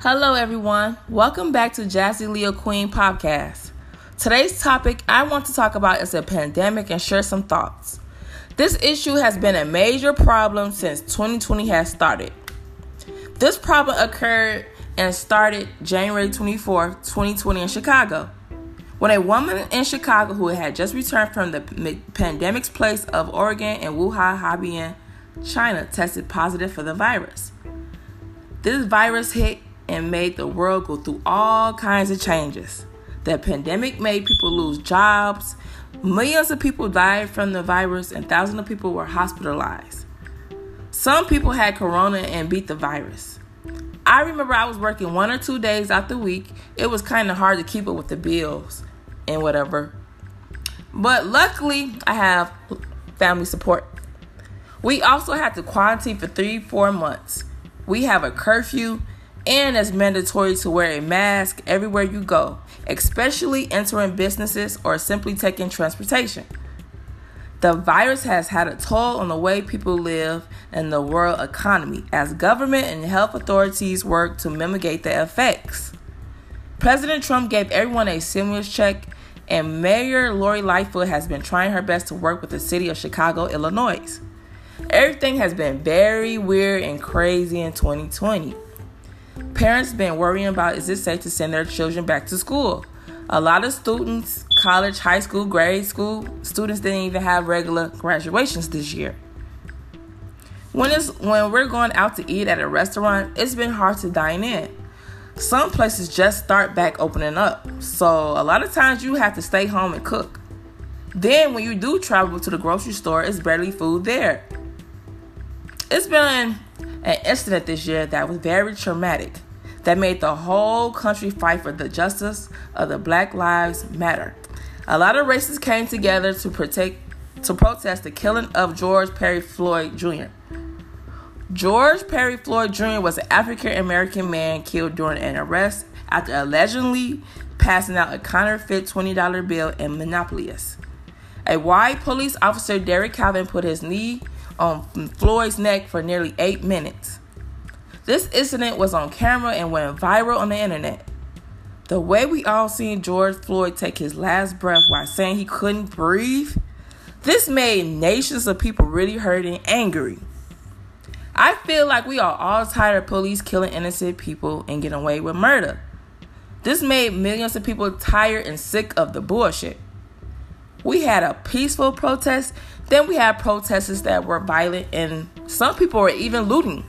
Hello, everyone. Welcome back to Jazzy Leo Queen podcast. Today's topic I want to talk about is a pandemic and share some thoughts. This issue has been a major problem since 2020 has started. This problem occurred and started January 24, 2020 in Chicago. When a woman in Chicago who had just returned from the pandemic's place of origin and Wuhan, Hubei, China tested positive for the virus. This virus hit and made the world go through all kinds of changes. The pandemic made people lose jobs, millions of people died from the virus, and thousands of people were hospitalized. Some people had corona and beat the virus. I remember I was working one or two days out the week. It was kind of hard to keep up with the bills and whatever. But luckily, I have family support. We also had to quarantine for three, four months. We have a curfew and it's mandatory to wear a mask everywhere you go, especially entering businesses or simply taking transportation. The virus has had a toll on the way people live and the world economy as government and health authorities work to mitigate the effects. President Trump gave everyone a stimulus check, and Mayor Lori Lightfoot has been trying her best to work with the city of Chicago, Illinois. Everything has been very weird and crazy in 2020. Parents been worrying about is it safe to send their children back to school? A lot of students, college, high school, grade school students didn't even have regular graduations this year. When it's when we're going out to eat at a restaurant, it's been hard to dine in. Some places just start back opening up. So a lot of times you have to stay home and cook. Then when you do travel to the grocery store, it's barely food there. It's been an incident this year that was very traumatic that made the whole country fight for the justice of the Black Lives Matter. A lot of races came together to protect to protest the killing of George Perry Floyd Jr. George Perry Floyd Jr. was an African American man killed during an arrest after allegedly passing out a counterfeit $20 bill in Minneapolis. A white police officer, Derek Chauvin, put his knee on Floyd's neck for nearly eight minutes. This incident was on camera and went viral on the internet. The way we all seen George Floyd take his last breath while saying he couldn't breathe, this made nations of people really hurt and angry. I feel like we are all tired of police killing innocent people and getting away with murder. This made millions of people tired and sick of the bullshit. We had a peaceful protest, then we had protesters that were violent, and some people were even looting.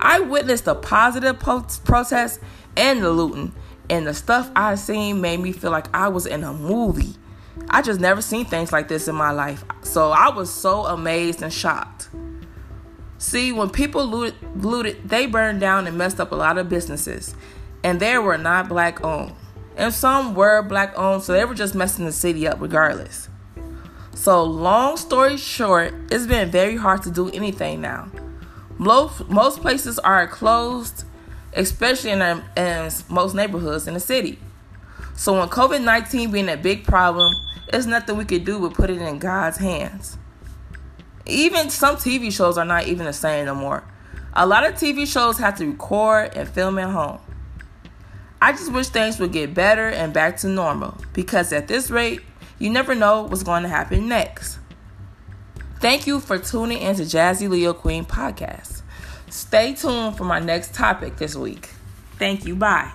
I witnessed the positive po- protest and the looting, and the stuff I seen made me feel like I was in a movie. I just never seen things like this in my life, so I was so amazed and shocked. See, when people looted, looted they burned down and messed up a lot of businesses, and they were not black owned and some were black owned, so they were just messing the city up regardless. So, long story short, it's been very hard to do anything now. Most, most places are closed, especially in, our, in most neighborhoods in the city. So, when COVID 19 being a big problem, there's nothing we could do but put it in God's hands. Even some TV shows are not even the same no more. A lot of TV shows have to record and film at home. I just wish things would get better and back to normal because at this rate, you never know what's going to happen next. Thank you for tuning in to Jazzy Leo Queen podcast. Stay tuned for my next topic this week. Thank you. Bye.